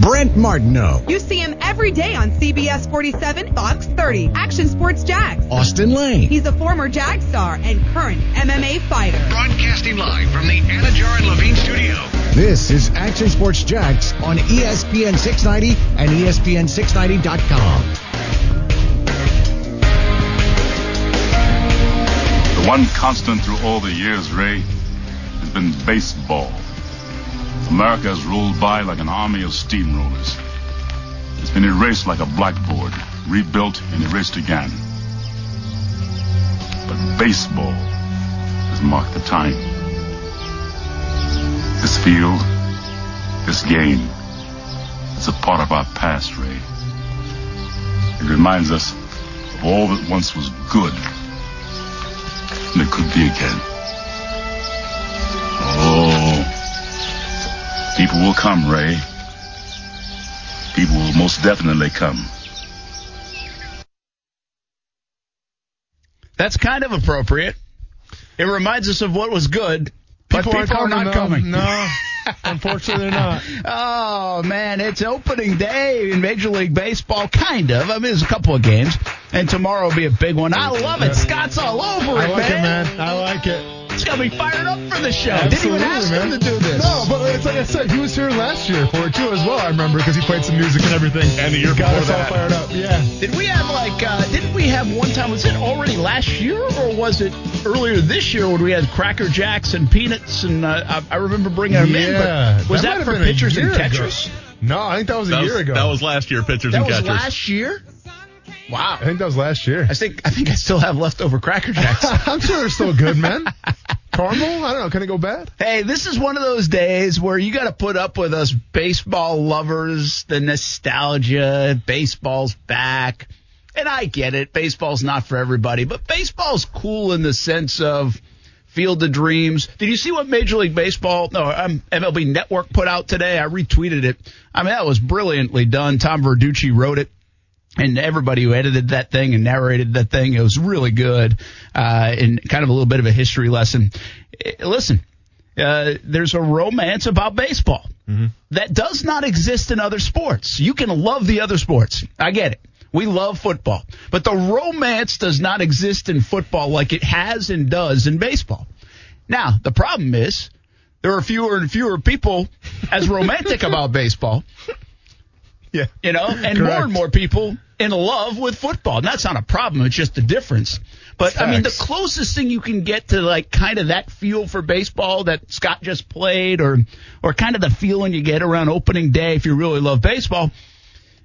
Brent Martineau. You see him every day on CBS 47, Fox 30, Action Sports Jax. Austin Lane. He's a former Jag star and current MMA fighter. Broadcasting live from the Anajar and Levine studio. This is Action Sports Jax on ESPN 690 and E ESPN690.com. The one constant through all the years, Ray, has been baseball. America has rolled by like an army of steamrollers. It's been erased like a blackboard, rebuilt and erased again. But baseball has marked the time. This field, this game, is a part of our past, Ray. It reminds us of all that once was good and it could be again. People will come, Ray. People will most definitely come. That's kind of appropriate. It reminds us of what was good, but People people, aren't are not coming, coming. No, unfortunately, they're not. Oh man, it's opening day in Major League Baseball, kind of. I mean, there's a couple of games, and tomorrow will be a big one. I love it. Scott's all over I it, like it, man. man. I like it. It's got me fired up for the show. Didn't even ask man. him to do this. No, but it's like I said, he was here last year for it too as well. I remember because he played some music and everything. And the year Got before us all fired up. Yeah. Did we have like? Uh, didn't we have one time? Was it already last year, or was it earlier this year when we had Cracker Jacks and peanuts? And uh, I, I remember bringing them in. Yeah. But was That that, for pitchers and year ago. catchers? No, I think that was a That year was, ago. that was last year, pitchers That and was catchers. last year. Wow. I think that was last year. I think I think I still have leftover Cracker Jacks. I'm sure they're still good, man. Caramel? I don't know. Can it go bad? Hey, this is one of those days where you got to put up with us baseball lovers, the nostalgia, baseball's back. And I get it, baseball's not for everybody, but baseball's cool in the sense of Field of Dreams. Did you see what Major League Baseball, no, um, MLB Network put out today? I retweeted it. I mean, that was brilliantly done. Tom Verducci wrote it and everybody who edited that thing and narrated that thing, it was really good, uh, and kind of a little bit of a history lesson. Eh, Listen, uh, there's a romance about baseball that does not exist in other sports. You can love the other sports. I get it. We love football, but the romance does not exist in football like it has and does in baseball. Now, the problem is there are fewer and fewer people as romantic about baseball Yeah. you know, and Correct. more and more people in love with football. And that's not a problem; it's just a difference. But I mean, the closest thing you can get to like kind of that feel for baseball that Scott just played, or or kind of the feeling you get around opening day if you really love baseball,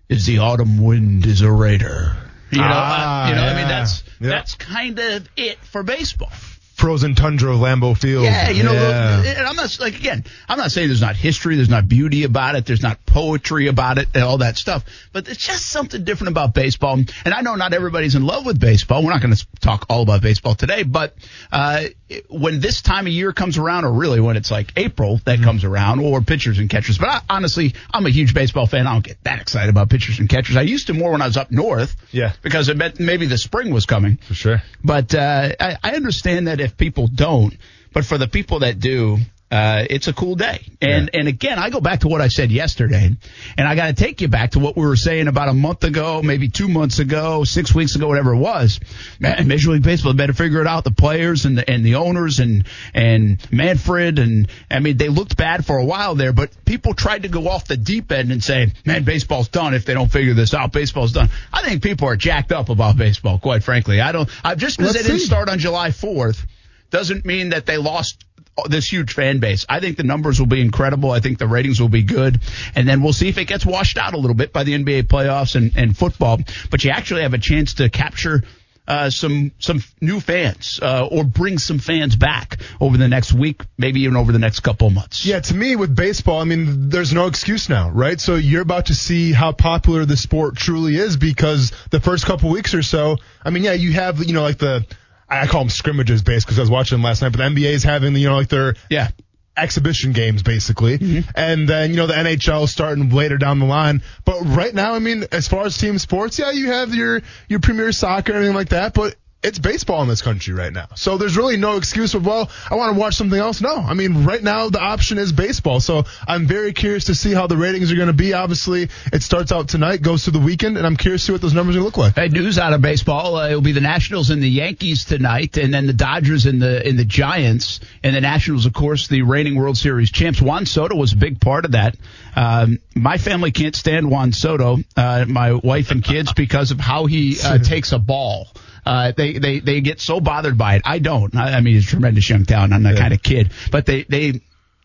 is the autumn wind is a raider. You know, Ah, uh, you know. I mean, that's Yeah. that's kind of it for baseball. Frozen tundra of Lambeau Field. Yeah, you know, Yeah. and I'm not like again, I'm not saying there's not history, there's not beauty about it, there's not poetry about it, and all that stuff. But it's just something different about baseball. And I know not everybody's in love with baseball. We're not going to talk all about baseball today, but uh, when this time of year comes around, or really when it's like April that comes around, or pitchers and catchers. But I, honestly, I'm a huge baseball fan. I don't get that excited about pitchers and catchers. I used to more when I was up north. Yeah. because it meant maybe the spring was coming. For sure. But uh, I, I understand that if people don't, but for the people that do, uh, it's a cool day. And and again, I go back to what I said yesterday, and I got to take you back to what we were saying about a month ago, maybe two months ago, six weeks ago, whatever it was. Man, Major League Baseball better figure it out. The players and the and the owners and and Manfred and I mean they looked bad for a while there, but people tried to go off the deep end and say, man, baseball's done if they don't figure this out. Baseball's done. I think people are jacked up about baseball, quite frankly. I don't. I just because they Let's didn't start on July 4th doesn't mean that they lost this huge fan base. I think the numbers will be incredible. I think the ratings will be good. And then we'll see if it gets washed out a little bit by the NBA playoffs and, and football. But you actually have a chance to capture uh, some some new fans uh, or bring some fans back over the next week, maybe even over the next couple months. Yeah, to me with baseball, I mean, there's no excuse now, right? So you're about to see how popular the sport truly is because the first couple weeks or so, I mean, yeah, you have, you know, like the, I call them scrimmages based because I was watching them last night, but the NBA is having, you know, like their Yeah. exhibition games basically. Mm-hmm. And then, you know, the NHL starting later down the line. But right now, I mean, as far as team sports, yeah, you have your, your premier soccer and everything like that, but it's baseball in this country right now. So there's really no excuse of, well, I want to watch something else. No, I mean, right now the option is baseball. So I'm very curious to see how the ratings are going to be. Obviously, it starts out tonight, goes through the weekend, and I'm curious to see what those numbers are going to look like. Hey, news out of baseball. Uh, it'll be the Nationals and the Yankees tonight, and then the Dodgers and the and the Giants. And the Nationals, of course, the reigning World Series champs. Juan Soto was a big part of that. Um, my family can't stand Juan Soto, uh, my wife and kids, because of how he uh, takes a ball. Uh, they, they, they get so bothered by it. I don't. I, I mean, he's a tremendous young talent. I'm that Yeah. kind of kid. But they, they,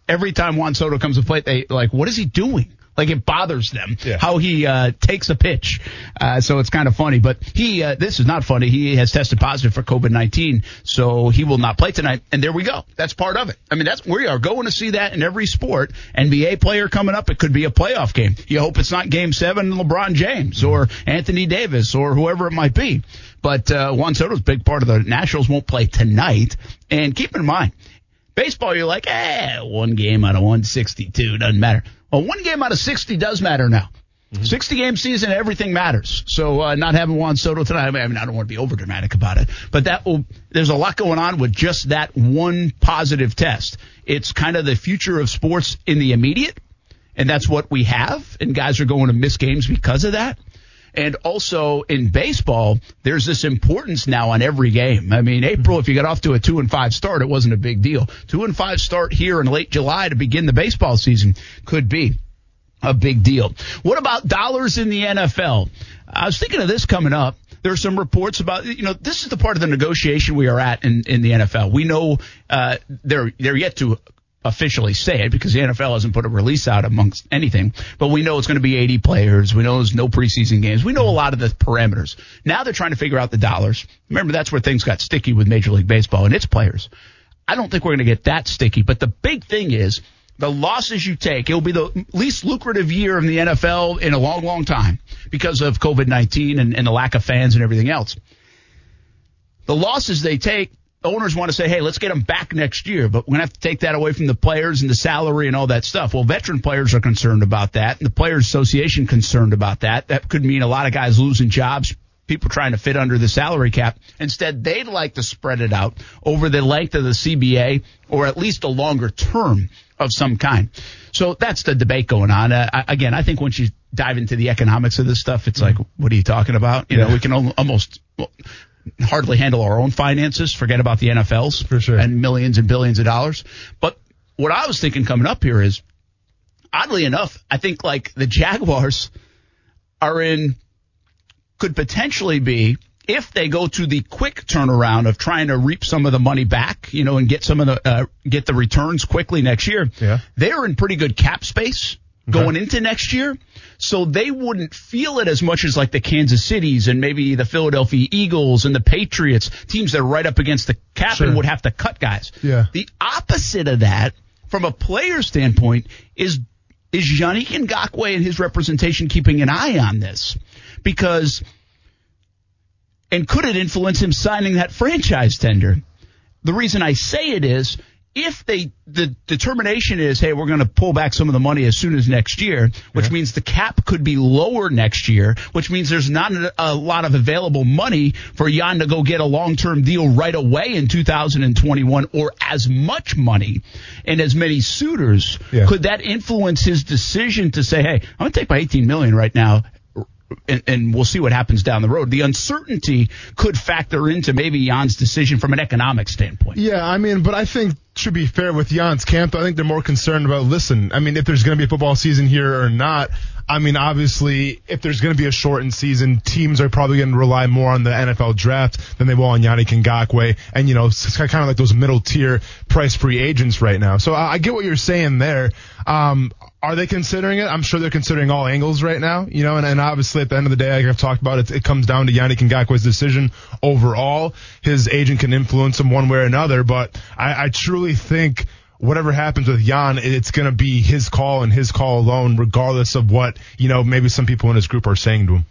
every time Juan Soto comes to plate, they like, what is he doing? Like it bothers them Yeah. how he uh, takes a pitch. Uh, so it's kind of funny. But he, uh, this is not funny. He has tested positive for COVID nineteen, so he will not play tonight. And there we go. That's part of it. I mean, that's we are going to see that in every sport. NBA player coming up. It could be a playoff game. You hope it's not Game Seven, LeBron James or Anthony Davis or whoever it might be. But uh, Juan Soto's big part of the Nationals won't play tonight. And keep in mind, Baseball, you're like, eh, one game out of 162 doesn't matter. Well, one game out of 60 does matter now. 60 game season, everything matters. So, uh, not having Juan Soto tonight, I mean, I don't want to be over dramatic about it, but that will, there's a lot going on with just that one positive test. It's kind of the future of sports in the immediate, and that's what we have, and guys are going to miss games because of that. And also in baseball, there's this importance now on every game. I mean, April, if you got off to a two and five start, it wasn't a big deal. Two and five start here in late July to begin the baseball season could be a big deal. What about dollars in the NFL? I was thinking of this coming up. There are some reports about, you know, this is the part of the negotiation we are at in, in the NFL. We know uh, they're they're yet to officially say it because the NFL hasn't put a release out amongst anything, but we know it's going to be 80 players. We know there's no preseason games. We know a lot of the parameters. Now they're trying to figure out the dollars. Remember, that's where things got sticky with Major League Baseball and its players. I don't think we're going to get that sticky, but the big thing is the losses you take. It'll be the least lucrative year in the NFL in a long, long time because of COVID 19 and, and the lack of fans and everything else. The losses they take, owners want to say, hey, let's get them back next year, but we're going to have to take that away from the players and the salary and all that stuff. Well, veteran players are concerned about that, and the Players Association concerned about that. That could mean a lot of guys losing jobs, people trying to fit under the salary cap. Instead, they'd like to spread it out over the length of the CBA or at least a longer term of some kind. So that's the debate going on. Uh, I- again, I think once you dive into the economics of this stuff, it's like, what are you talking about? You know, we can al- almost well, hardly handle our own finances. Forget about the NFL's For sure. and millions and billions of dollars. But what I was thinking coming up here is, oddly enough, I think like the Jaguars are in could potentially be if they go to the quick turnaround of trying to reap some of the money back, you know, and get some of the uh, get the returns quickly next year. Yeah. They're in pretty good cap space Mm-hmm. going into next year. So they wouldn't feel it as much as like the Kansas Cities and maybe the Philadelphia Eagles and the Patriots, teams that are right up against the cap Sure. and would have to cut guys. Yeah. The opposite of that, from a player standpoint, is is Yannick Ngakoue and his representation keeping an eye on this? Because and could it influence him signing that franchise tender? The reason I say it is if they the determination is, hey, we're going to pull back some of the money as soon as next year, which means the cap could be lower next year, which means there's not a, lot of available money for Jan to go get a long term deal right away in 2021 or as much money and as many suitors. Yeah. Could that influence his decision to say, hey, I'm going to take my 18 million right now and, and we'll see what happens down the road. The uncertainty could factor into maybe Jan's decision from an economic standpoint. Yeah, I mean, but I think to be fair with Jan's camp, I think they're more concerned about. Listen, I mean, if there's going to be a football season here or not. I mean, obviously, if there's going to be a shortened season, teams are probably going to rely more on the NFL draft than they will on Yannick Ngakoue, and you know, it's kind of like those middle tier price free agents right now. So I, get what you're saying there. Um, are they considering it? I'm sure they're considering all angles right now, you know, and, and obviously at the end of the day, like I've talked about, it, it comes down to Yannick Ngakoue's decision overall. His agent can influence him one way or another, but I, I truly think whatever happens with Jan, it's going to be his call and his call alone, regardless of what, you know, maybe some people in his group are saying to him.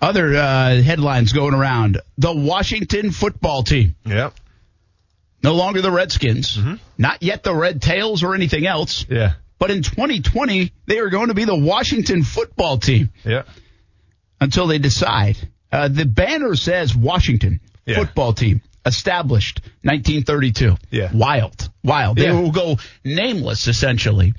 Other uh, headlines going around: the Washington football team, Yep. no longer the Redskins, not yet the Red Tails or anything else, Yeah. But in 2020 they are going to be the Washington football team Yeah. until they decide. Uh, the banner says Washington Yeah. football team established 1932. Yeah. Wild. Wild. They Yeah. will go nameless essentially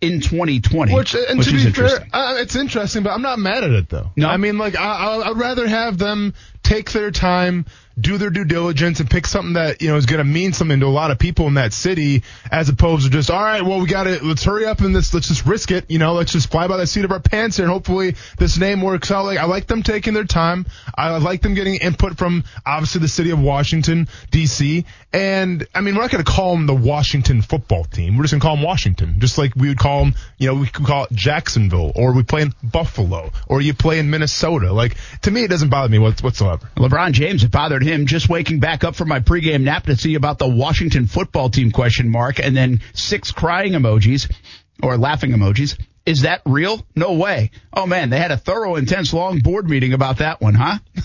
in 2020. Which, and which to is be fair, uh, it's interesting, but I'm not mad at it though. No? I mean, like, I- I'd rather have them take their time, do their due diligence, and pick something that you know is going to mean something to a lot of people in that city, as opposed to just, all right, well, we got to let's hurry up and let's let's just risk it. You know, let's just fly by the seat of our pants here, and hopefully this name works out. Like, I like them taking their time. I like them getting input from obviously the city of Washington D.C. And I mean, we're not going to call them the Washington football team. We're just going to call them Washington, just like we would call them. You know, we could call it Jacksonville, or we play in Buffalo, or you play in Minnesota. Like to me, it doesn't bother me whatsoever. LeBron James, it bothered him just waking back up from my pregame nap to see about the Washington football team question mark and then six crying emojis or laughing emojis. Is that real? No way. Oh man, they had a thorough, intense, long board meeting about that one, huh?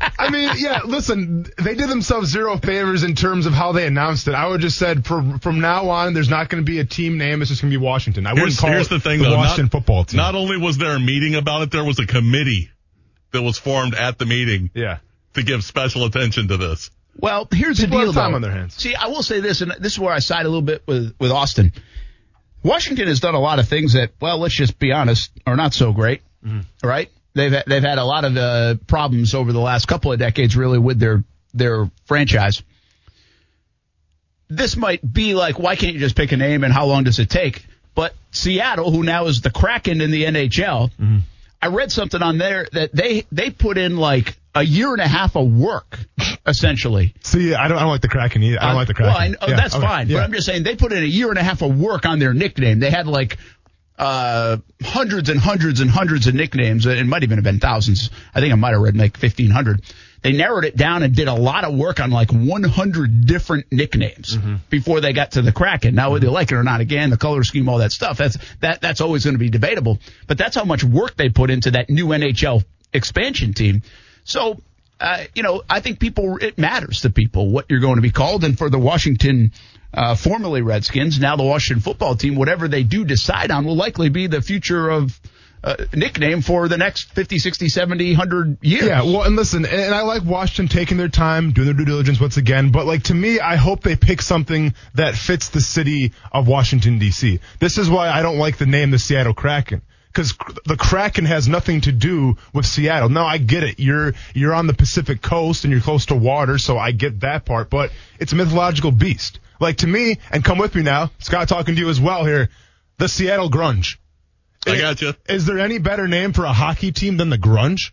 I mean, yeah, listen, they did themselves zero favors in terms of how they announced it. I would just said for, from now on, there's not going to be a team name. It's just going to be Washington. I wouldn't Here's, call here's it the thing, the though. Washington not, football team. Not only was there a meeting about it, there was a committee that was formed at the meeting yeah. To give special attention to this. Well, here's People the have deal, time though. on their hands. See, I will say this, and this is where I side a little bit with with Austin. Washington has done a lot of things that, well, let's just be honest, are not so great, right? They've they've had a lot of uh, problems over the last couple of decades, really, with their their franchise. This might be like, why can't you just pick a name, and how long does it take? But Seattle, who now is the Kraken in the NHL, I read something on there that they they put in like a year and a half of work, essentially. See, I don't, I don't like the Kraken either. I don't like the Kraken. Well, I know, Yeah, that's okay, fine. yeah. But I'm just saying they put in a year and a half of work on their nickname. They had like uh, hundreds and hundreds and hundreds of nicknames. It might even have been thousands. I think I might have read like 1,500. They narrowed it down and did a lot of work on like 100 different nicknames Mm-hmm. before they got to the Kraken. Now, whether you like it or not, again, the color scheme, all that stuff, that's that that's always going to be debatable. But that's how much work they put into that new NHL expansion team. So, uh, you know, I think people it matters to people what you're going to be called, and for the Washington. Uh, formerly Redskins, now the Washington football team, whatever they do decide on will likely be the future of uh, nickname for the next 50, 60, 70, 100 years. Yeah, well, and listen, and and I like Washington taking their time, doing their due diligence once again, but like to me, I hope they pick something that fits the city of Washington D.C. This is why I don't like the name the Seattle Kraken. Because the Kraken has nothing to do with Seattle. No, I get it. You're you're on the Pacific coast and you're close to water, so I get that part. But it's a mythological beast. Like to me, and come with me now, Scott, talking to you as well here. The Seattle Grunge. I got you. Is there any better name for a hockey team than the Grunge?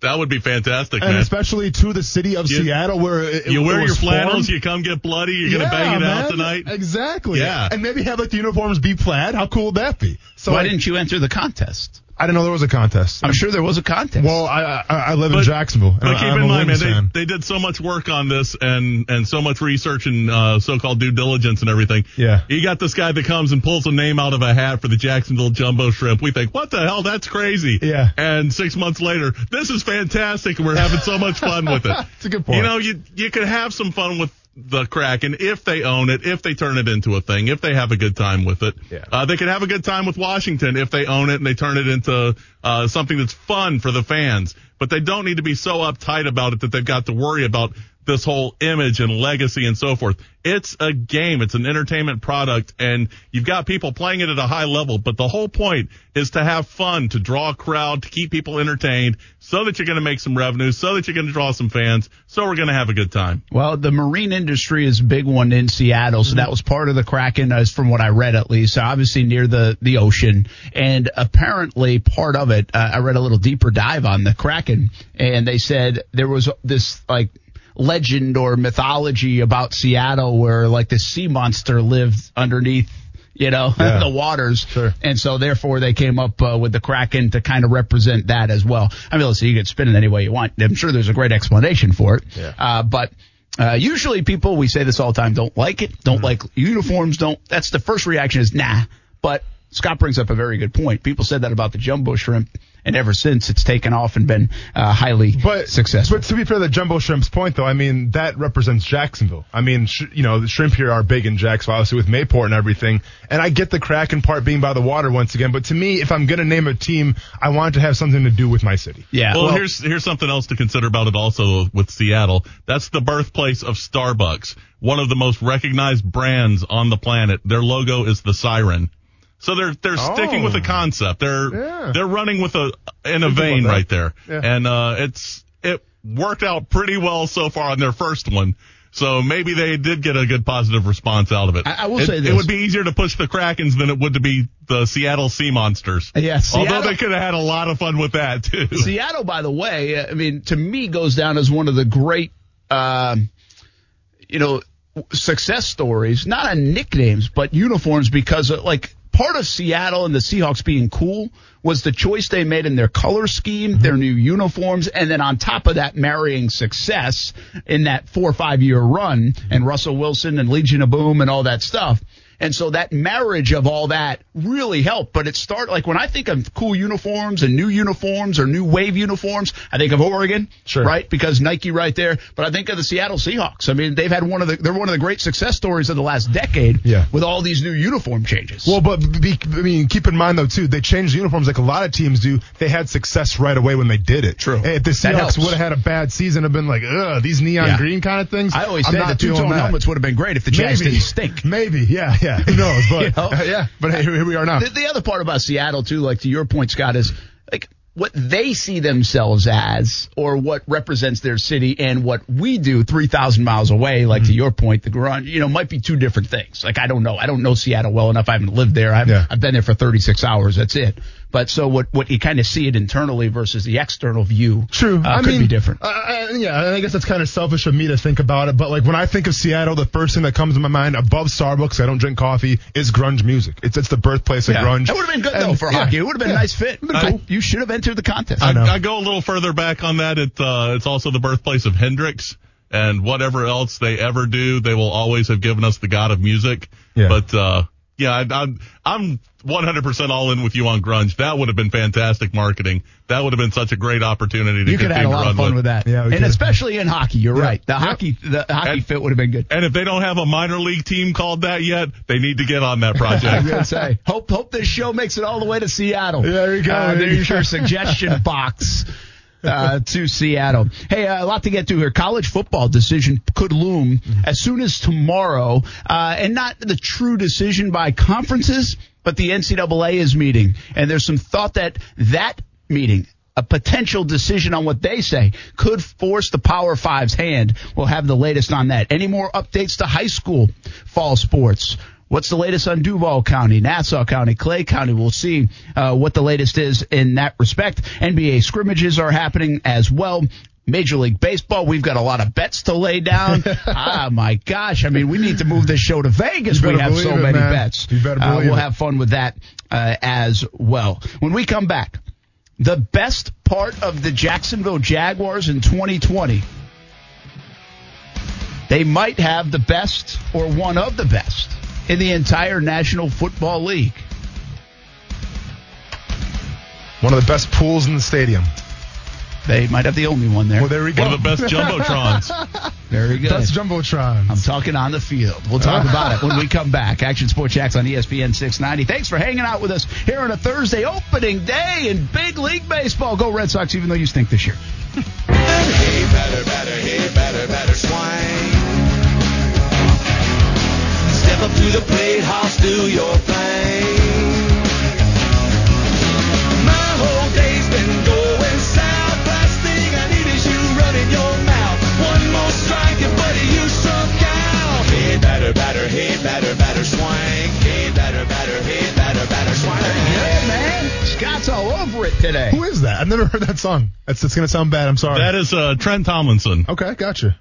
That would be fantastic, and man. especially to the city of You- Seattle, where it, you it wear your flannels, formed. you come get bloody, you're gonna Yeah, bang it man. out tonight. Exactly. Yeah. and maybe have like the uniforms be plaid. How cool would that be? So Why I, didn't you enter the contest? I didn't know there was a contest. I'm sure there was a contest. Well, I I, I live in Jacksonville. and But keep I'm in a mind, man, fan. they, they did so much work on this and, and so much research and uh, so-called due diligence and everything. Yeah. You got this guy that comes and pulls a name out of a hat for the Jacksonville Jumbo Shrimp. We think, what the hell? That's crazy. Yeah. And six months later, this is fantastic and we're having so much fun with it. It's a good point. You know, you, you could have some fun with the Kraken if they own it, if they turn it into a thing, if they have a good time with it. Yeah. Uh, they could have a good time with Washington if they own it and they turn it into uh, something that's fun for the fans. But they don't need to be so uptight about it that they've got to worry about this whole image and legacy and so forth. It's a game. It's an entertainment product and you've got people playing it at a high level, but the whole point is to have fun, to draw a crowd, to keep people entertained so that you're going to make some revenue, so that you're going to draw some fans, so we're going to have a good time. Well, the marine industry is a big one in Seattle, so that was part of the Kraken, as from what I read at least. So obviously near the the ocean, and apparently part of it. Uh, I read a little deeper dive on the Kraken, and they said there was this like legend or mythology about Seattle where like this sea monster lived underneath. You know Yeah. the waters, Sure. and so therefore they came up uh, with the Kraken to kind of represent that as well. I mean, listen, you can spin it any way you want. I'm sure there's a great explanation for it, Yeah. uh, but uh, usually people, we say this all the time, don't like it, don't like uniforms, don't, that's the first reaction is nah. But Scott brings up a very good point. People said that about the jumbo shrimp, and ever since it's taken off and been uh, highly But successful. But to be fair, the jumbo shrimp's point though, I mean that represents Jacksonville. I mean, sh- you know, the shrimp here are big in Jacksonville, obviously with Mayport and everything. And I get the Kraken part being by the water once again, but to me, if I'm gonna name a team, I want it to have something to do with my city. yeah. Well, here's here's something else to consider about it also with Seattle. That's the birthplace of Starbucks, one of the most recognized brands on the planet. Their logo is the siren. So they're they're sticking with the concept. They're Yeah. they're running with a in a vein right there. Yeah. And uh it's it worked out pretty well so far on their first one. So maybe they did get a good positive response out of it. I- I will It- say this. It would be easier to push the Krakens than it would to be the Seattle Sea Monsters. Yeah, Although they could have had a lot of fun with that too. Seattle, by the way, I mean, to me, goes down as one of the great, um, you know, success stories. Not on nicknames, but uniforms, because uh, like part of Seattle and the Seahawks being cool was the choice they made in their color scheme, their new uniforms, and then on top of that, marrying success in that four or five year run, and Russell Wilson and Legion of Boom and all that stuff. And so that marriage of all that really helped. But it started like when I think of cool uniforms and new uniforms or new wave uniforms, I think of Oregon, Sure. right? Because Nike right there. But I think of the Seattle Seahawks. I mean, they've had one of the they're one of the great success stories of the last decade. Yeah. With all these new uniform changes. Well, but be, I mean, keep in mind though too, they changed the uniforms like a lot of teams do. They had success right away when they did it. True. And if the Seahawks would have had a bad season, have been like, ugh, these neon Yeah. green kind of things. I always I'm say the two tone helmets would have been great if the Jags didn't stink. Maybe, yeah, yeah. Who knows? But You know? uh, yeah, but hey, here we are now. The, the other part about Seattle too, like to your point, Scott, is like what they see themselves as, or what represents their city, and what we do three thousand miles away. Like to your point, the grunge, you know, might be two different things. Like I don't know, I don't know Seattle well enough. I haven't lived there. I've, Yeah. I've been there for thirty six hours. That's it. But so what? What you kind of see it internally versus the external view. True. uh, I could mean, be different. Uh, yeah, I guess that's kind of selfish of me to think about it. But like when I think of Seattle, the first thing that comes to my mind above Starbucks, I don't drink coffee, is grunge music. It's it's the birthplace of Yeah. grunge. That would have been good though for yeah, hockey. It would have been yeah, a nice fit. been I- you should have entered the contest. I know. I go a little further back on that. It, uh, it's also the birthplace of Hendrix and whatever else they ever do, they will always have given us the god of music. Yeah. But, uh, yeah, I, I'm, I'm 100% all in with you on grunge. That would have been fantastic marketing. That would have been such a great opportunity to You could have had continue a to lot run of fun with that. Yeah, and could. especially in hockey, you're Yeah. right. The Yep. hockey, the hockey And- fit would have been good. And if they don't have a minor league team called that yet, they need to get on that I project. was gonna say, hope hope this show makes it all the way to Seattle. Yeah, there you go. Uh, there's your suggestion box. Uh, to Seattle. Hey, uh, a lot to get to here. College football decision could loom as soon as tomorrow, uh, and not the true decision by conferences, but the NCAA is meeting, and there's some thought that that meeting. A potential decision on what they say could force the Power Five's hand. We'll have the latest on that. Any more updates to high school fall sports? What's the latest on Duval County, Nassau County, Clay County? We'll see uh, what the latest is in that respect. NBA scrimmages are happening as well. Major League Baseball, we've got a lot of bets to lay down. ah, my gosh. I mean, we need to move this show to Vegas. We have so it, many man. bets. You better Uh, we'll it. have fun with that uh, as well. When we come back, the best part of the Jacksonville Jaguars in 2020 they might have the best or one of the best in the entire National Football League. One of the best pools in the stadium. They might have the only one there. Well, there we go. One of the best jumbotrons. Very good. Best jumbotrons. I'm talking on the field. We'll talk about it when we come back. Action Sports Jax on ESPN 690. Thanks for hanging out with us here on a Thursday opening day in Big League Baseball. Go Red Sox, even though you stink this year. Hey, better, better, hey, better, better swing. Step up to the plate, house, do your thing. My whole day's been going south. Last thing I need is you running your mouth. One more strike, and buddy, you struck out. Hey, better, better, hey, better, better swing. Hey, better, better, hey, better, better swing. Good, man. Scott's all over it today. Who is that? I've never heard that song. That's, that's going to sound bad. I'm sorry. that is uh, Trent Tomlinson. okay, gotcha.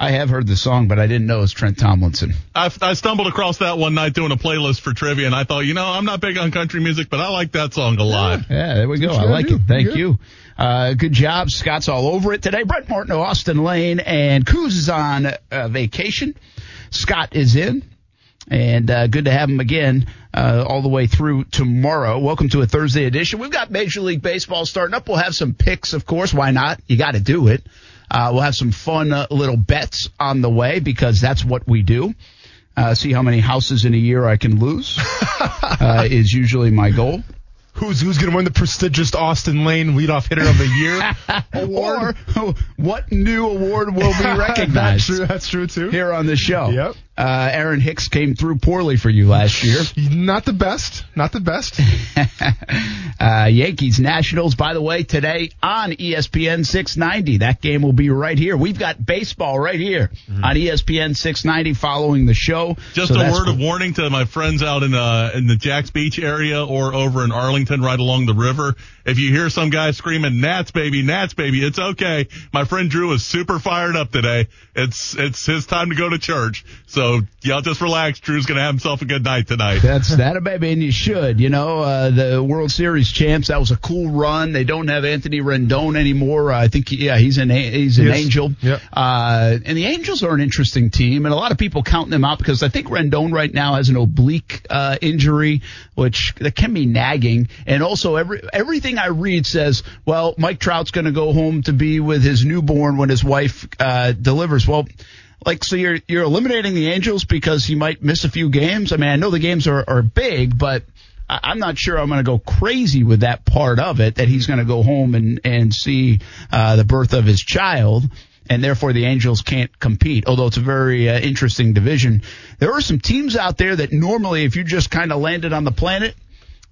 I have heard the song, but I didn't know it was Trent Tomlinson. I, I stumbled across that one night doing a playlist for trivia, and I thought, you know, I'm not big on country music, but I like that song a lot. Yeah, there we go. what I like gotta it. Thank Good. you. Uh, good job. Scott's all over it today. Brent Martineau, Austin Lane, and Coos is on uh, vacation. Scott is in. And uh, good to have him again uh, all the way through tomorrow. Welcome to a Thursday edition. We've got Major League Baseball starting up. We'll have some picks, of course. Why not? You got to do it. Uh, we'll have some fun uh, little bets on the way because that's what we do. Uh, see how many houses in a year I can lose uh, is usually my goal. Who's who's going to win the prestigious Austin Lane leadoff hitter of the year award? Or what new award will be recognized? that's true. That's true too. here on the show? Yep. Uh, Aaron Hicks came through poorly for you last year. Not the best. Not the best. Uh, Yankees Nationals, by the way, today on ESPN 690. That game will be right here. We've got baseball right here on E ESPN 690 following the show. Just So a that's word of warning to my friends out in uh in the Jax Beach area or over in Arlington, right along the river. If you hear some guy screaming "Nats baby, Nats baby," it's okay. My friend Drew is super fired up today. It's it's his time to go to church. So y'all just relax. Drew's gonna have himself a good night tonight. That's that a baby, and you should. You know, uh, the World Series champs. That was a cool run. They don't have Anthony Rendon anymore. Uh, I think, yeah, he's an he's an Yes. angel. Yep. Uh, and the Angels are an interesting team, and a lot of people counting them out because I think Rendon right now has an oblique uh, injury, which that can be nagging. And also, every everything I read says, well, Mike Trout's going to go home to be with his newborn when his wife uh, delivers. Well. Like so, you're you're eliminating the Angels because he might miss a few games. I mean, I know the games are, are big, but I- I'm not sure I'm going to go crazy with that part of it. That he's going to go home and and see uh, the birth of his child, and therefore the Angels can't compete. Although it's a very uh, interesting division, there are some teams out there that normally, if you just kind of landed on the planet,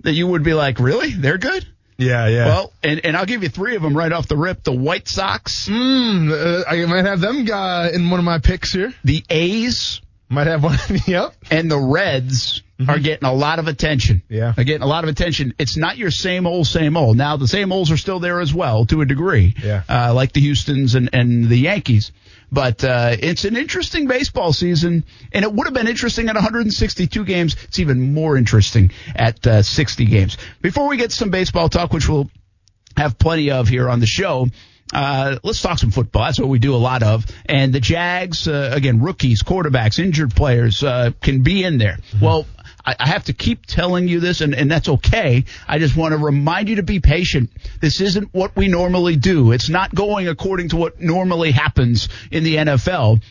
that you would be like, really, they're good. Yeah, yeah. Well, and, and I'll give you three of them right off the rip: the White Sox, Mm, uh, I might have them uh, in one of my picks here. the A's, Might have one. yep. and the Reds are getting a lot of attention. Mm-hmm. Yeah. They're getting a lot of attention. It's not your same old, same old. Now, the same olds are still there as well to a degree. Yeah. Uh, like the Houstons and, and the Yankees. But, uh, it's an interesting baseball season, and it would have been interesting at 162 games. It's even more interesting at, uh, 60 games. Before we get some baseball talk, which we'll have plenty of here on the show. Uh, let's talk some football. That's what we do a lot of. And the Jags, uh, again, rookies, quarterbacks, injured players, uh, can be in there. Well, I, I have to keep telling you this, and, and that's okay. I just want to remind you to be patient. This isn't what we normally do. It's not going according to what normally happens in the NFL.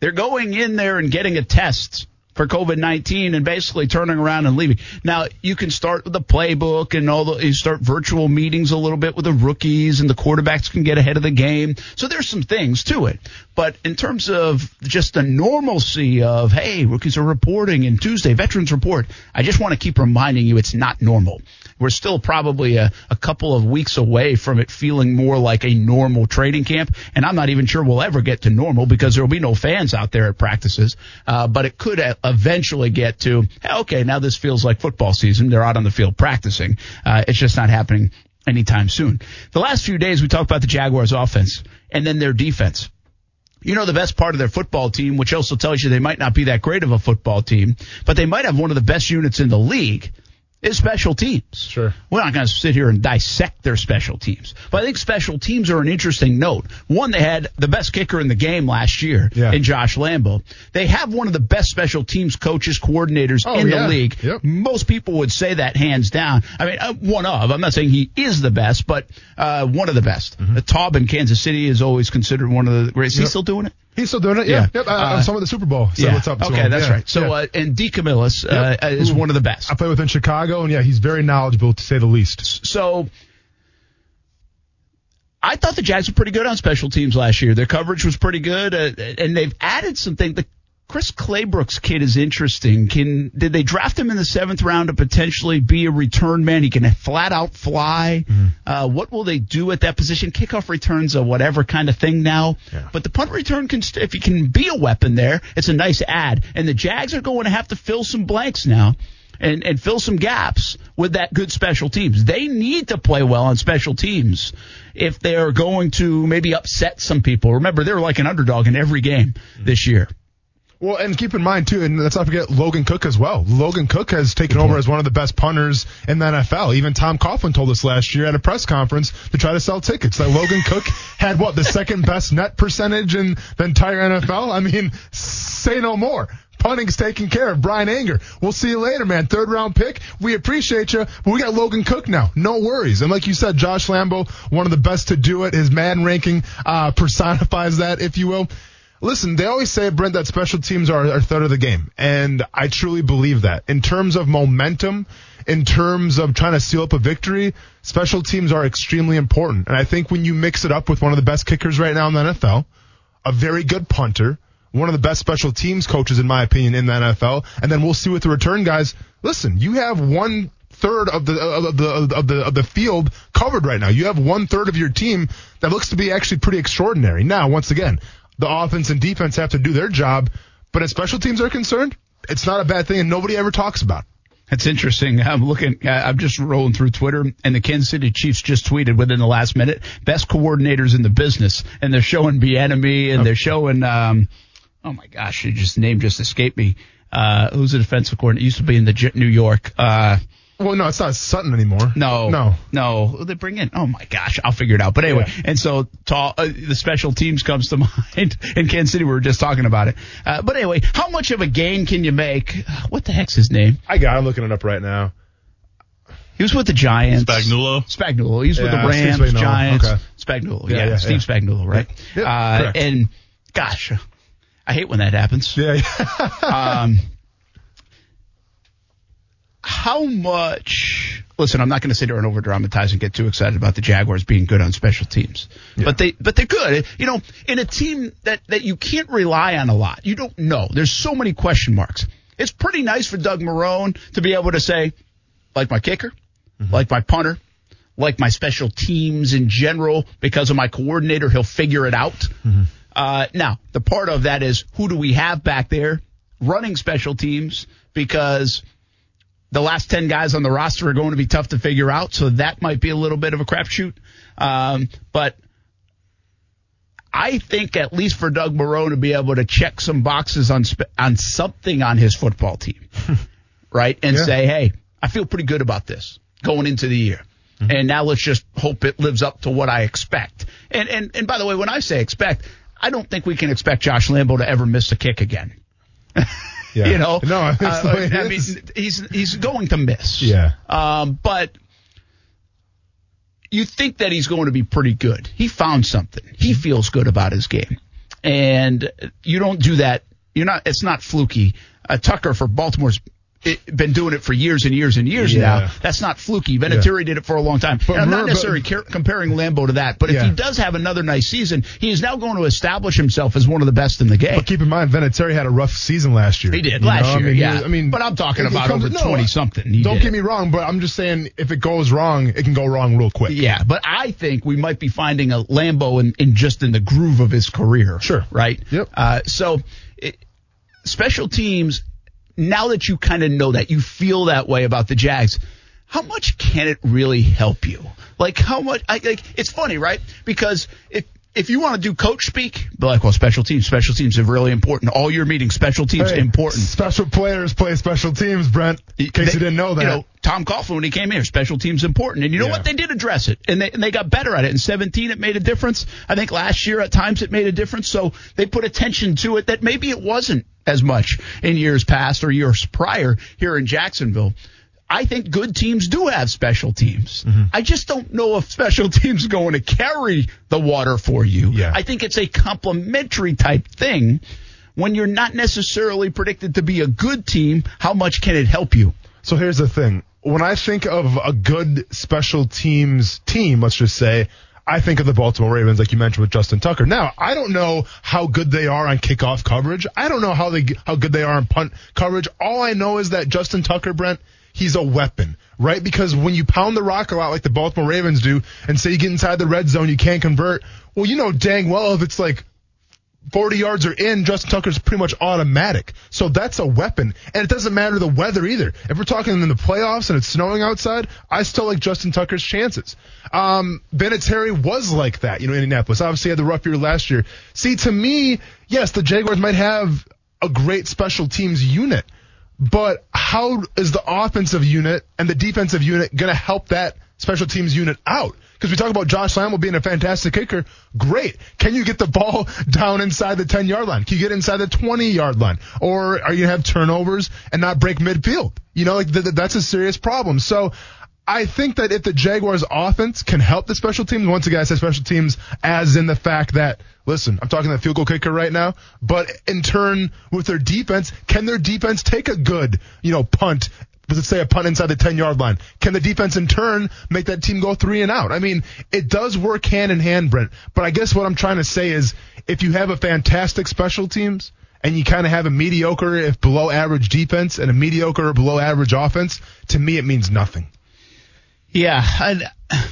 They're going in there and getting a test for COVID nineteen and basically turning around and leaving. Now you can start with the playbook and all the you start virtual meetings a little bit with the rookies and the quarterbacks can get ahead of the game. So there's some things to it. But in terms of just the normalcy of hey, rookies are reporting and Tuesday veterans report, I just want to keep reminding you it's not normal. We're still probably a, a couple of weeks away from it feeling more like a normal training camp, and I'm not even sure we'll ever get to normal because there will be no fans out there at practices. Uh, but it could eventually get to okay, now this feels like football season. They're out on the field practicing. Uh, it's just not happening anytime soon. The last few days we talked about the Jaguars' offense and then their defense. You know the best part of their football team, which also tells you they might not be that great of a football team, but they might have one of the best units in the league. Is special teams. Sure. We're not going to sit here and dissect their special teams, but I think special teams are an interesting note. One, they had the best kicker in the game last year Yeah. in Josh Lambo. They have one of the best special teams coaches, coordinators Oh, in yeah. the league. Yep. Most people would say that hands down. I mean, uh, one of. I'm not saying he is the best, but uh, one of the best. Mm-hmm. Uh, Toub in Kansas City is always considered one of the greatest. He's Yep. still doing it. He's still doing it. Yeah. Yeah. Yep. I, Uh, I saw him at the Super Bowl. So what's up Okay, him. that's Yeah. right. So, Yeah. uh, and DeCamillis uh, Yep. is Ooh. one of the best. I played with him in Chicago, and yeah, he's very knowledgeable to say the least. So I thought the Jags were pretty good on special teams last year. Their coverage was pretty good, uh, and they've added something. The Chris Claybrooks kid is interesting. Can did they draft him in the seventh round to potentially be a return man? He can flat out fly. Uh, what will they do at that position? Kickoff returns a whatever kind of thing now. Yeah. But the punt return can, st- if he can be a weapon there, it's a nice ad. And the Jags are going to have to fill some blanks now and, and fill some gaps with that good special teams. They need to play well on special teams if they're going to maybe upset some people. Remember, they're like an underdog in every game this year. Well, and keep in mind too, and let's not forget Logan Cooke as well. Logan Cooke has taken over as one of the best punters in the NFL. Even Tom Coughlin told us last year at a press conference to try to sell tickets that Logan Cooke had what the second best net percentage in the entire NFL. I mean, say no more. Punting's taken care of. Bryan Anger. We'll see you later, man. Third round pick. We appreciate you, but we got Logan Cooke now. No worries. And like you said, Josh Lambo, one of the best to do it. His man ranking uh, personifies that, if you will. Listen, they always say, Brent, that special teams are a third of the game. And I truly believe that. In terms of momentum, in terms of trying to seal up a victory, special teams are extremely important. And I think when you mix it up with one of the best kickers right now in the NFL, a very good punter, one of the best special teams coaches, in my opinion, in the NFL, and then we'll see with the return guys. Listen, you have one third of the of the of the of the field covered right now. You have one third of your team that looks to be actually pretty extraordinary. Now, once again, the offense and defense have to do their job, but as special teams are concerned, it's not a bad thing, and nobody ever talks about. That's interesting. I'm looking, uh, I'm just rolling through Twitter, and the Kansas City Chiefs just tweeted within the last minute best coordinators in the business, and they're showing Bieniemy, and they're showing, um, oh my gosh, just name just escaped me. Uh, who's the defensive coordinator? It Used to be in the New York. Uh, Well, no, it's not Sutton anymore. no, no. no. They bring in. Oh my gosh, I'll figure it out. But anyway, and so tall, uh, the special teams comes to mind in Kansas City. We were just talking about it. Uh, but anyway, how much of a gain can you make? What the heck's his name? I got. I'm looking it up right now. He was with the Giants. Spagnuolo. Spagnuolo. He's with Yeah, the Rams, Steve Spagnuolo. Giants. Okay. Spagnuolo. Yeah, Yeah, yeah, Steve yeah. Spagnuolo, right? Yeah, uh, correct. and gosh, I hate when that happens. Yeah, yeah. Um, how much? Listen, I'm not going to sit here and over dramatize and get too excited about the Jaguars being good on special teams, but they but they're good. You know, in a team that that you can't rely on a lot, you don't know. There's so many question marks. It's pretty nice for Doug Marrone to be able to say, like my kicker, like my punter, like my special teams in general, because of my coordinator, he'll figure it out. Uh, now, the part of that is who do we have back there running special teams because the last 10 guys on the roster are going to be tough to figure out. So that might be a little bit of a crapshoot. Um, but I think at least for Doug Marrone to be able to check some boxes on on something on his football team, right, and Yeah. say, hey, I feel pretty good about this going into the year. And now let's just hope it lives up to what I expect. And and and by the way, when I say expect, I don't think we can expect Josh Lambo to ever miss a kick again. Yeah. You know, No, that's the way it I mean, he's he's going to miss. Yeah. Um, but you think that he's going to be pretty good. He found something. He feels good about his game, and you don't do that. You're not. It's not fluky. Uh, Tucker for Baltimore's it, been doing it for years and years and years Yeah. now. That's not fluky. Vinatieri did it for a long time. But And I'm not necessarily car- comparing Lambo to that, but if he does have another nice season, he is now going to establish himself as one of the best in the game. But keep in mind, Vinatieri had a rough season last year. He did You last know, I year, mean, yeah. was- I mean, But I'm talking about comes- over no, 20-something. Don't did get me wrong, but I'm just saying if it goes wrong, it can go wrong real quick. Yeah, but I think we might be finding a Lambo in, in just in the groove of his career. Sure. Right? Yep. Uh, so, it, special teams, now that you kind of know that, you feel that way about the Jags, how much can it really help you? Like, how much, I, like, it's funny, right? Because if, if you want to do coach speak, like, well, special teams, special teams are really important. All your meetings, special teams, Hey, important. Special players play special teams, Brent. In case They- you didn't know that. You know, Tom Coughlin when he came here, special teams important, and you know Yeah. what? They did address it, and they and they got better at it. In 17, it made a difference. I think last year at times it made a difference. So they put attention to it that maybe it wasn't as much in years past or years prior here in Jacksonville. I think good teams do have special teams. Mm-hmm. I just don't know if special teams are going to carry the water for you. Yeah. I think it's a complementary type thing. When you're not necessarily predicted to be a good team, how much can it help you? So here's the thing. When I think of a good special teams team, let's just say, I think of the Baltimore Ravens, like you mentioned with Justin Tucker. Now, I don't know how good they are on kickoff coverage. I don't know how they how good they are on punt coverage. All I know is that Justin Tucker, Brent, he's a weapon, right? Because when you pound the rock a lot like the Baltimore Ravens do, and say you get inside the red zone, you can't convert. Well, you know dang well if it's like 40 yards are in, Justin Tucker's pretty much automatic. So that's a weapon. And it doesn't matter the weather either. If we're talking in the playoffs and it's snowing outside, I still like Justin Tucker's chances. Um, Vinatieri was like that, you know, Indianapolis. Obviously had the rough year last year. See, to me, yes, the Jaguars might have a great special teams unit. But how is the offensive unit and the defensive unit going to help that special teams unit out? Because we talk about Josh Lambo being a fantastic kicker. Great. Can you get the ball down inside the 10 yard line? Can you get inside the 20 yard line? Or are you going to have turnovers and not break midfield? You know, like th- that's a serious problem. So I think that if the Jaguars offense can help the special teams, once again, I say special teams as in the fact that, listen, I'm talking the field goal kicker right now, but in turn with their defense, can their defense take a good, you know, punt? Let's say a punt inside the 10 yard line. Can the defense in turn make that team go three and out? I mean, it does work hand in hand, Brent, but I guess what I'm trying to say is if you have a fantastic special teams, and you kind of have a mediocre, if below average defense and a mediocre or below average offense, to me it means nothing. Yeah, I,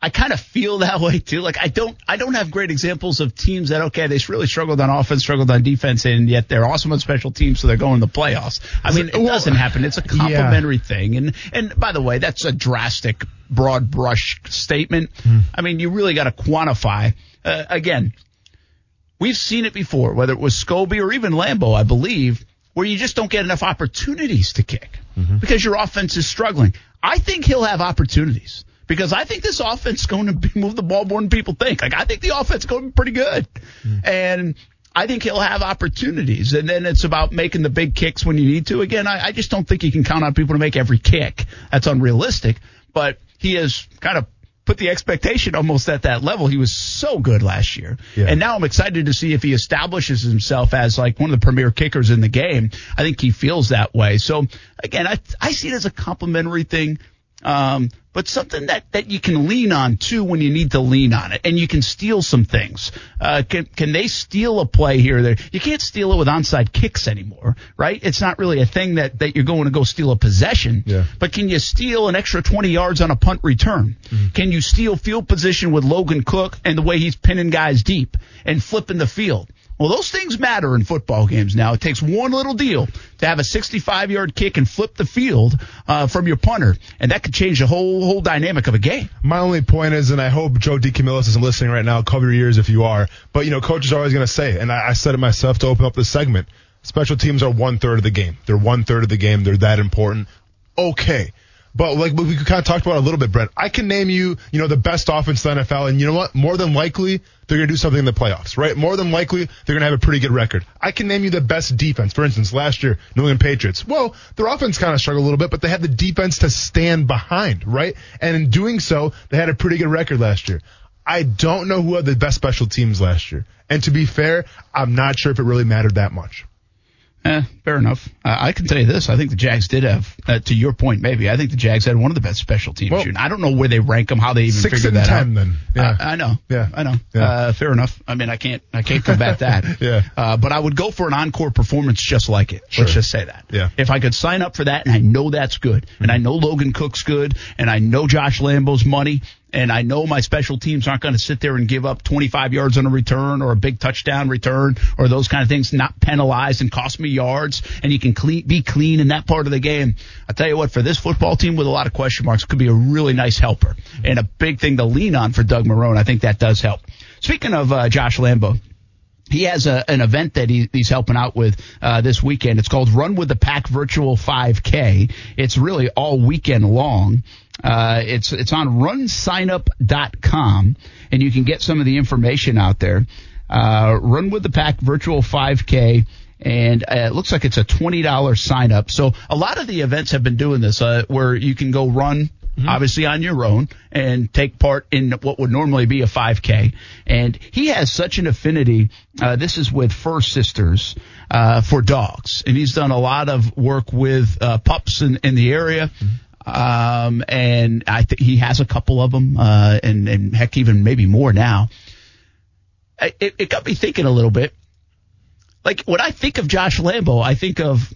I kind of feel that way too. Like I don't, I don't have great examples of teams that okay, they really struggled on offense, struggled on defense, and yet they're awesome on special teams, so they're going to the playoffs. I mean, it doesn't happen. It's a complementary thing, and and by the way, that's a drastic, broad brush statement. I mean, you really got to quantify. Uh, again, we've seen it before, whether it was Scobee or even Lambo, I believe, where you just don't get enough opportunities to kick because your offense is struggling. I think he'll have opportunities because I think this offense is going to be, move the ball more than people think. Like I think the offense is going to be pretty good, hmm. and I think he'll have opportunities. And then it's about making the big kicks when you need to. Again, I, I just don't think you can count on people to make every kick. That's unrealistic. But he has kind of put the expectation almost at that level. He was so good last year. Yeah. And now I'm excited to see if he establishes himself as like one of the premier kickers in the game. I think he feels that way. So again, I, I see it as a complimentary thing. Um, but something that, that you can lean on too when you need to lean on it, and you can steal some things. Uh, can can they steal a play here? or There, you can't steal it with onside kicks anymore, right? It's not really a thing that that you're going to go steal a possession. Yeah. But can you steal an extra 20 yards on a punt return? Can you steal field position with Logan Cooke and the way he's pinning guys deep and flipping the field? Well, those things matter in football games now. It takes one little deal to have a 65 yard kick and flip the field uh, from your punter, and that could change the whole whole dynamic of a game. My only point is, and I hope Joe DeCamillis isn't listening right now. Cover your ears if you are. But you know, coaches are always going to say, and I, I said it myself to open up this segment. Special teams are one third of the game. They're one third of the game. They're that important. Okay. But like we kind of talked about a little bit, Brent. I can name you, you know, the best offense in the NFL, and you know what? More than likely, they're going to do something in the playoffs, right? More than likely, they're going to have a pretty good record. I can name you the best defense. For instance, last year, New England Patriots. Well, their offense kind of struggled a little bit, but they had the defense to stand behind, right? And in doing so, they had a pretty good record last year. I don't know who had the best special teams last year. And to be fair, I'm not sure if it really mattered that much. Eh, fair enough. Uh, I can tell you this: I think the Jags did have, uh, to your point, maybe. I think the Jags had one of the best special teams. Well. I don't know where they rank them, how they even six figured that ten out. then. Yeah. I, I know. Yeah. I know. Yeah. Uh, fair enough. I mean, I can't, I can't combat that. Yeah. Uh, but I would go for an encore performance just like it. Sure. Let's just say that. Yeah. If I could sign up for that, and I know that's good, and I know Logan Cooke's good, and I know Josh Lambo's money, and I know my special teams aren't going to sit there and give up 25 yards on a return or a big touchdown return or those kind of things, not penalized and cost me yards, and you can clean, be clean in that part of the game. I tell you what, for this football team with a lot of question marks, could be a really nice helper and a big thing to lean on for Doug Marrone. I think that does help. Speaking of uh, Josh Lambo, he has a, an event that he, he's helping out with uh, this weekend. It's called Run with the Pack Virtual 5K. It's really all weekend long. Uh, it's it's on runsignup.com, and you can get some of the information out there. Uh, Run with the Pack Virtual 5K. And uh, it looks like it's a twenty dollars sign up. So a lot of the events have been doing this, uh, where you can go run obviously on your own and take part in what would normally be a 5K. And he has such an affinity. Uh, this is with Fur Sisters uh, for dogs, and he's done a lot of work with uh, pups in, in the area. Um, and I think he has a couple of them, uh, and, and heck, even maybe more now. It, it got me thinking a little bit. Like when I think of Josh Lambo, I think of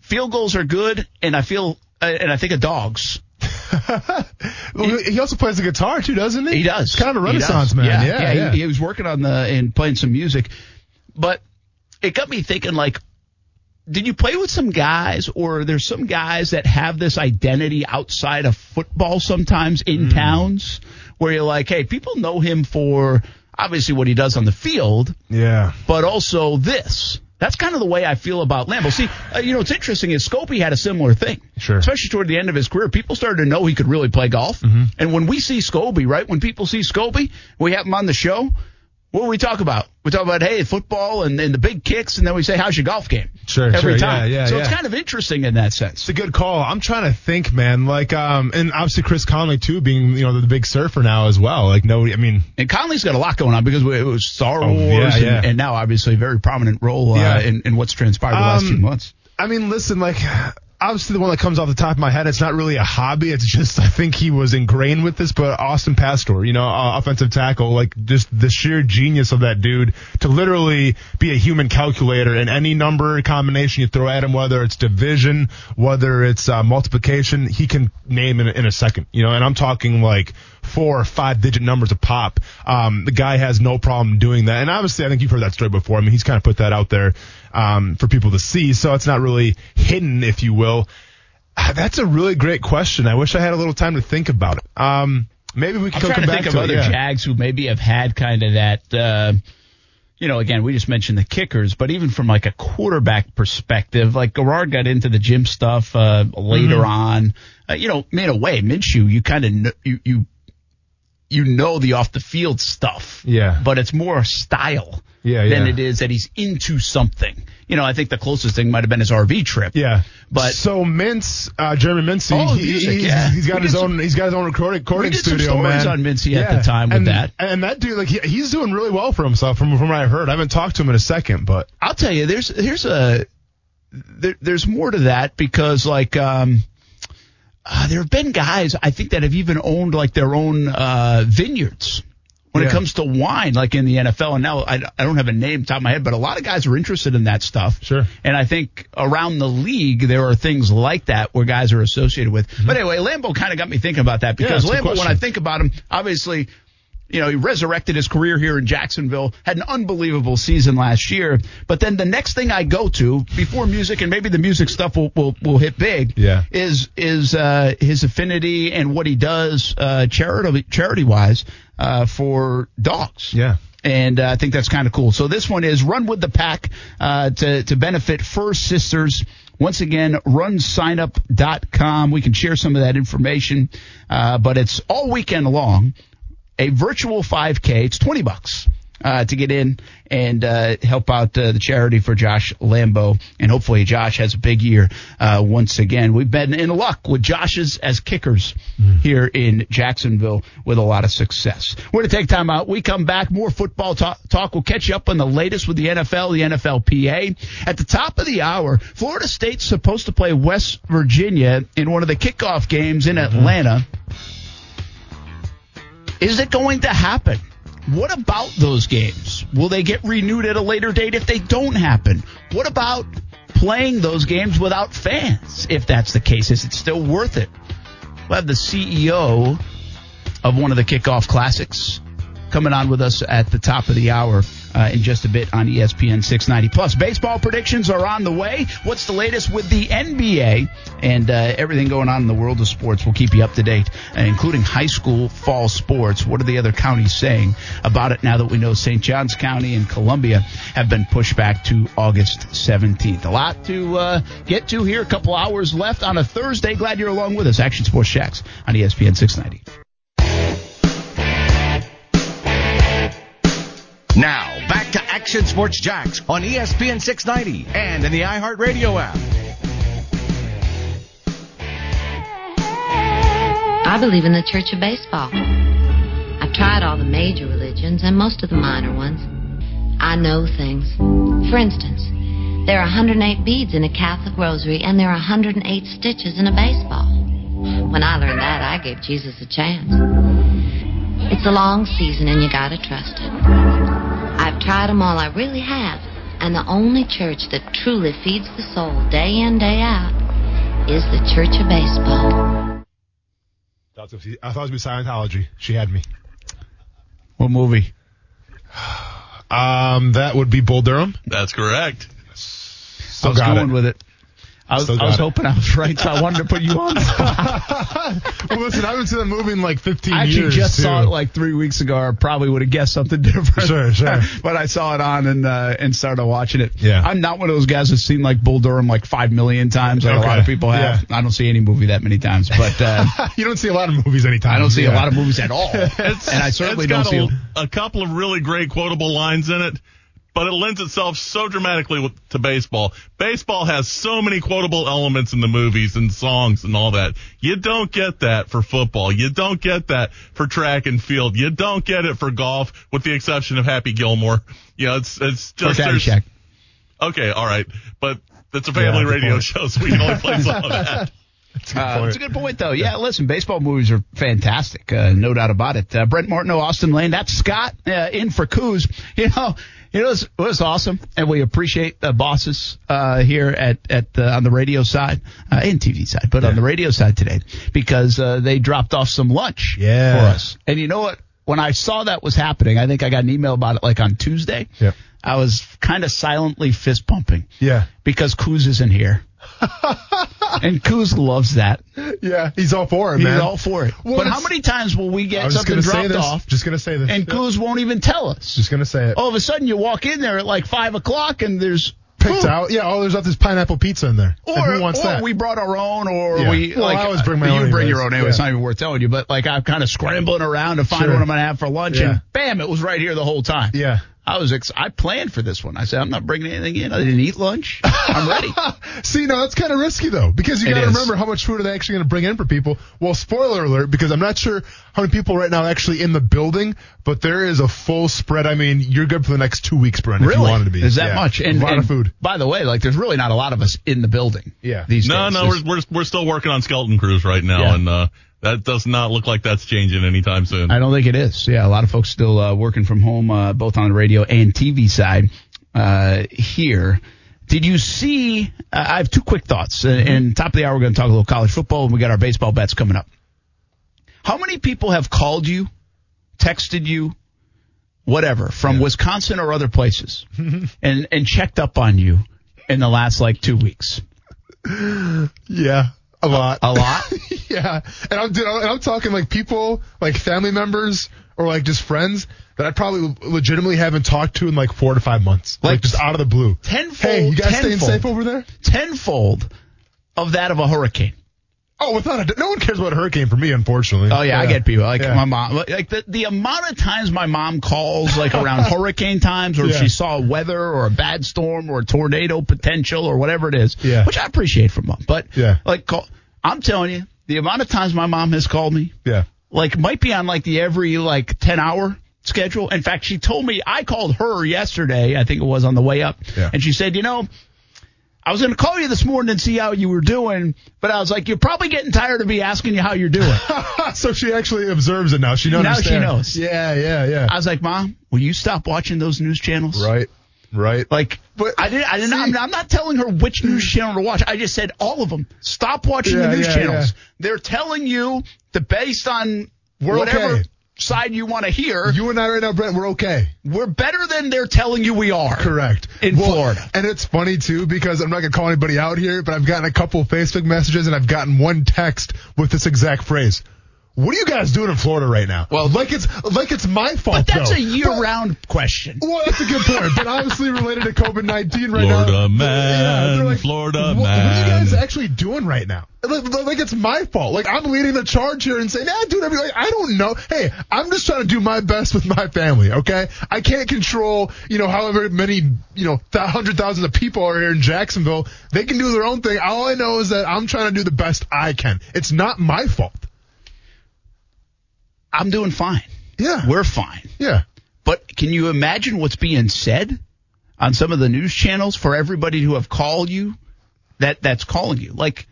field goals are good, and I feel uh, and I think of dogs. He also plays the guitar too, doesn't he? He does. He's kind of a renaissance man. Yeah, Yeah, yeah. He, he was working on the and playing some music, but it got me thinking. Like, did you play with some guys, or there's some guys that have this identity outside of football sometimes in Mm. towns where you're like, hey, people know him for obviously what he does on the field, yeah. but also this. That's kind of the way I feel about Lambo. See, uh, you know, what's interesting is Scobee had a similar thing. Sure. Especially toward the end of his career, people started to know he could really play golf. Mm-hmm. And when we see Scobee, right, when people see Scobee, we have him on the show, what do we talk about? We talk about, hey, football and, and the big kicks, and then we say, how's your golf game? Sure, Every sure, time. yeah, yeah, so it's kind of interesting in that sense. It's a good call. I'm trying to think, man. Like, um, and obviously Chris Conley too, being you know the big surfer now as well. Like, no, I mean, And Conley's got a lot going on because it was Star Oh, Wars yeah, and, yeah. and now obviously a very prominent role uh, Yeah. in, in what's transpired the last Um, few months. I mean, listen, like, obviously the one that comes off the top of my head, it's not really a hobby. It's just I think he was ingrained with this. But Austin Pasztor, you know, uh, offensive tackle, like just the sheer genius of that dude to literally be a human calculator in any number combination you throw at him, whether it's division, whether it's uh, multiplication, he can name in, a- in a second. You know, and I'm talking like four or five digit numbers a pop. Um, the guy has no problem doing that. And obviously, I think you've heard that story before. I mean, he's kind of put that out there um, for people to see, so it's not really hidden, if you will. Ah, That's a really great question. I wish I had a little time to think about it. Um, maybe we I'm can trying come to back think of it, other yeah. Jags who maybe have had kind of that. Uh, you know, again, we just mentioned the kickers, but even from like a quarterback perspective, like Garrard got into the gym stuff uh, later Mm-hmm. on. Uh, you know, in a way, Minshew, you kind of you you you know the off the field stuff. Yeah. but it's more style. Yeah, than yeah. it is that he's into something. You know, I think the closest thing might have been his RV trip. Yeah, But- so Mince, uh, Jeremy Mincey, Oh, he, music, he's, yeah. he's got We his did own, he's got his own recording, recording did some studio, stories man. on Mincey at the time with and, that. and that dude, like, he, he's doing really well for himself from from what I heard. I haven't talked to him in a second, but I'll tell you, there's here's a there, there's more to that because like um, uh, there have been guys I think that have even owned like their own uh, vineyards when it comes to wine, like in the NFL. And now I, I don't have a name top of my head, but a lot of guys are interested in that stuff. Sure. And I think around the league there are things like that where guys are associated with. But anyway, Lambo kind of got me thinking about that because Mm-hmm. good Lambo, when I think about him, obviously you know, he resurrected his career here in Jacksonville, had an unbelievable season last year. But then the next thing I go to before music, and maybe the music stuff will will, will hit big, Yeah. is is uh, his affinity and what he does uh, charity charity wise uh, for dogs. Yeah. And uh, I think that's kind of cool. So this one is Run with the Pack uh, to, to benefit First Sisters. Once again, runsignup.com. We can share some of that information, uh, but it's all weekend long. A virtual 5K. It's 20 bucks. Uh, to get in and uh, help out uh, the charity for Josh Lambo, and hopefully Josh has a big year uh, once again. We've been in luck with Josh's as kickers here in Jacksonville with a lot of success. We're going to take time out. We come back, more football talk, talk. We'll catch you up on the latest with the NFL, the NFLPA. At the top of the hour, Florida State's supposed to play West Virginia in one of the kickoff games in Atlanta. Is it going to happen? What about those games? Will they get renewed at a later date if they don't happen? What about playing those games without fans? If that's the case, is it still worth it? We'll have the CEO of one of the kickoff classics coming on with us at the top of the hour uh, in just a bit on ESPN 690. Plus, baseball predictions are on the way. What's the latest with the NBA and uh, everything going on in the world of sports? We'll keep you up to date, uh, including high school fall sports. What are the other counties saying about it now that we know St. Johns County and Columbia have been pushed back to August 17th? A lot to uh, get to here. A couple hours left on a Thursday. Glad you're along with us. Action Sports Jax on ESPN 690. Now, back to Action Sports Jax on ESPN 690 and in the iHeartRadio app. I believe in the Church of Baseball. I've tried all the major religions and most of the minor ones. I know things. For instance, there are 108 beads in a Catholic rosary and there are 108 stitches in a baseball. When I learned that, I gave Jesus a chance. It's a long season and you gotta trust it. I've tried them all, I really have. And the only church that truly feeds the soul day in, day out is the Church of Baseball. I thought it was be Scientology. She had me. What movie? Um, that would be Bull Durham. That's correct. I was got going it. with it. I was, I was hoping I was right, so I wanted to put you on. the spot. well, listen, I haven't seen that movie in like 15 I actually years. just too. saw it like three weeks ago. I probably would have guessed something different. Sure, sure. but I saw it on and uh, and started watching it. Yeah. I'm not one of those guys that's seen like Bull Durham like five million times, like a lot of people have. Yeah. I don't see any movie that many times, but uh, you don't see a lot of movies anytime. I don't see yeah. a lot of movies at all, and I certainly don't got see. a, a couple of really great quotable lines in it, but it lends itself so dramatically with, to baseball. Baseball has so many quotable elements in the movies and songs and all that. You don't get that for football. You don't get that for track and field. You don't get it for golf, with the exception of Happy Gilmore. You know, it's it's just there's- Caddyshack. Okay, all right, but it's a family Yeah, radio point. show, so we can only play some of that. That's a good Uh, point. that's a good point, though. Yeah, listen, baseball movies are fantastic, uh, no doubt about it. Uh, Brent Martineau, Austin Lane, that's Scott uh, in for Coos. You know, you know, it was, it was awesome, and we appreciate the bosses uh, here at at uh, on the radio side uh, and TV side, but on the radio side today because uh, they dropped off some lunch Yeah. for us. And you know what? When I saw that was happening, I think I got an email about it like on Tuesday. Yep. I was kind of silently fist pumping Yeah. because Coos isn't here. and Kuz loves that. Yeah. He's all for it, He's all for it. Well, but how many times will we get something dropped off Just gonna say this. and Yeah. Coos won't even tell us? Just gonna say it. All of a sudden, you walk in there at like five o'clock and there's Picked food. out. Yeah. Oh, there's not this pineapple pizza in there. And Or, who wants or that? we brought our own, or Yeah. we Well, like I always bring my you own bring anyways. your own anyway. It's not even worth telling you. But like I'm kind of scrambling around to find Sure. what I'm gonna have for lunch, Yeah. and bam, it was right here the whole time. Yeah. I was ex- I planned for this one. I said I'm not bringing anything in. I didn't eat lunch. I'm ready. See, no, that's kind of risky though, because you got to remember how much food are they actually going to bring in for people. Well, spoiler alert, because I'm not sure how many people right now are actually in the building, but there is a full spread. I mean, you're good for the next two weeks, Brent. If really? you wanted to be, Is that Yeah. much? a lot and of food. By the way, like there's really not a lot of us in the building. Yeah. These No, days. no, we're, we're we're still working on skeleton crews right now, Yeah. and uh, that does not look like that's changing anytime soon. I don't think it is. Yeah, a lot of folks still uh, working from home, uh, both on the radio and TV side uh, here. Did you see? I have two quick thoughts. Uh, and top of the hour, we're going to talk a little college football, and we got our baseball bets coming up. How many people have called you, texted you, whatever, from Wisconsin or other places, and and checked up on you in the last like two weeks? Yeah, a lot. A lot. yeah, and I'm dude, and I'm talking like people, like family members or like just friends that I probably legitimately haven't talked to in like four to five months, like, Like just out of the blue. tenfold. Hey, you guys staying safe over there? Tenfold of that of a hurricane. Oh, without a, no one cares about a hurricane for me, unfortunately. Oh yeah, I get people like Yeah. my mom. Like the the amount of times my mom calls like around hurricane times, or Yeah. she saw weather or a bad storm or a tornado potential or whatever it is. Yeah. which I appreciate from mom. But Yeah. like call, I'm telling you, the amount of times my mom has called me, Yeah. like might be on like the every like ten hour schedule. In fact, she told me I called her yesterday. I think it was on the way up, Yeah. and she said, you know. I was going to call you this morning and see how you were doing, but I was like, you're probably getting tired of me asking you how you're doing. so she actually observes it now. She knows. Now she knows. Yeah, yeah, yeah. I was like, Mom, will you stop watching those news channels? right, right. Like, But- I didn't. I didn't. see- I'm, I'm not telling her which news channel to watch. I just said all of them. Stop watching Yeah, the news yeah, channels. yeah. They're telling you the based on whatever okay. Side you want to hear. you and I right now, Brent, we're okay. we're better than they're telling you we are. Correct. In Florida. And it's funny too because I'm not gonna call anybody out here, but I've gotten a couple Facebook messages and I've gotten one text with this exact phrase. What are you guys doing in Florida right now? Well- like it's like it's my fault. But that's though. a year-round question. Well, that's a good point, but obviously related to COVID nineteen right now. Florida now. man, they're Florida what, What are you guys actually doing right now? Like, like it's my fault. Like I'm leading the charge here and saying, "Yeah, dude, like, I don't know. Hey, I'm just trying to do my best with my family. Okay, I can't control, you know, however many, you know, th- hundred thousands of people are here in Jacksonville. They can do their own thing. All I know is that I'm trying to do the best I can. It's not my fault. I'm doing fine. Yeah, We're fine. yeah. But can you imagine what's being said on some of the news channels for everybody who have called you that that's calling you? Like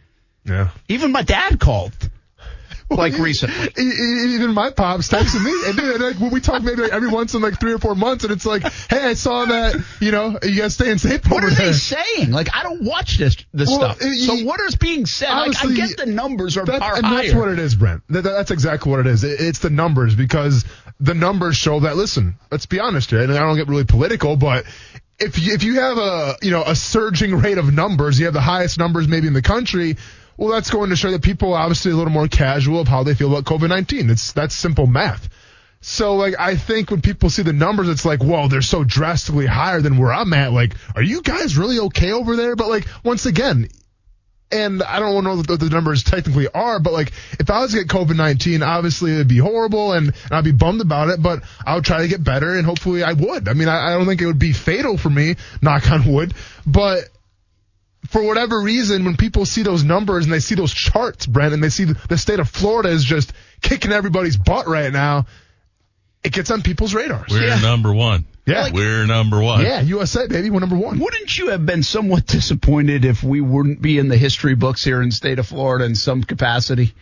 Yeah. even my dad called like recently. Even my pops texting me, and, dude, and like when we talk maybe like every once in like three or four months, and it's like, hey, I saw that, you know, you guys staying safe What over are there. they saying? Like I don't watch this this Well, stuff. it- so what is being said? Like I honestly, get the numbers are, That- are and higher. that's what it is, Brent. That, that's exactly what it is. It- it's the numbers because the numbers show that. Listen, let's be honest here, and I don't get really political, but if you, if you have a you know a surging rate of numbers, you have the highest numbers maybe in the country. Well, that's going to show that people are obviously a little more casual of how they feel about COVID nineteen. It's that's simple math. So like I think when people see the numbers, it's like, whoa, they're so drastically higher than where I'm at. Like, are you guys really okay over there? But like once again, and I don't know what the numbers technically are, but like if I was to get COVID nineteen, obviously it'd be horrible and, and I'd be bummed about it. But I would try to get better, and hopefully I would. I mean, I, I don't think it would be fatal for me, knock on wood. But for whatever reason, when people see those numbers and they see those charts, Brandon, they see the state of Florida is just kicking everybody's butt right now, it gets on people's radars. We're number one. Yeah. We're number one. Yeah, USA, baby, we're number one. Wouldn't you have been somewhat disappointed if we wouldn't be in the history books here in the state of Florida in some capacity?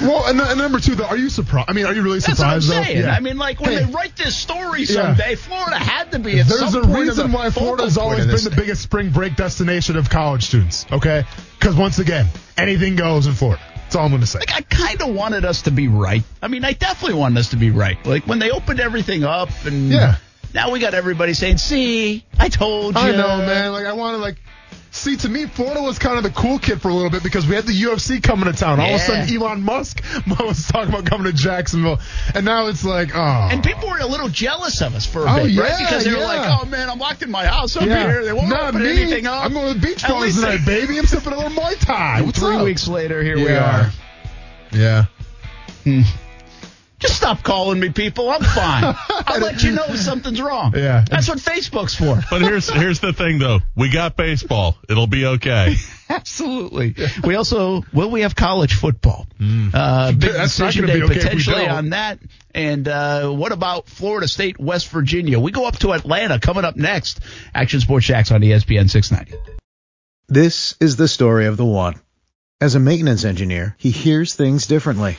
Well, and, and number two, though, are you surprised? I mean, are you really surprised? That's what I'm saying. though? Yeah. I mean, like when Hey, they write this story Yeah. someday, Florida had to be at There's some a point reason the why Florida's always been the biggest spring break destination of college students. Okay, because once again, anything goes in Florida. All I'm going to say. Like I kind of wanted us to be right. I mean, I definitely wanted us to be right. Like when they opened everything up, and Yeah. now we got everybody saying, "See, I told you." I know, man. Like I want to like. See, to me, Florida was kind of the cool kid for a little bit because we had the UFC coming to town. All of a sudden, Elon Musk was talking about coming to Jacksonville, and now it's like, oh. And people were a little jealous of us for a Oh, bit, yeah, right? Because they were yeah. like, "Oh man, I'm locked in my house up yeah. here. They won't Not open me. anything up." I'm going to the beach least tonight, baby. I'm sipping a little Mai Tai. What's Three up? weeks later, here we are. Yeah. Hmm. Just stop calling me, people. I'm fine. I'll let you know if something's wrong. Yeah. That's what Facebook's for. But here's here's the thing though. We got baseball. It'll be okay. Absolutely. We also will we have college football. Uh, big That's not decision gonna day be okay if we potentially don't. on that. And uh, what about Florida State, West Virginia? We go up to Atlanta coming up next. Action Sports Jax on ESPN 690. This is the story of the one. As a maintenance engineer, he hears things differently.